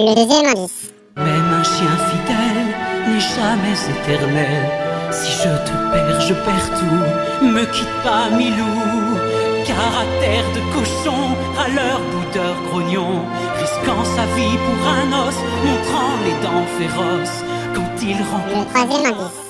Le deuxième indice. Même un chien fidèle n'est jamais éternel. Si je te perds, je perds tout. Me quitte pas, Milou. Caractère de cochon, à leur boudeur grognon. Risquant sa vie pour un os, montrant les dents féroces. Quand il Le rencontre troisième indice.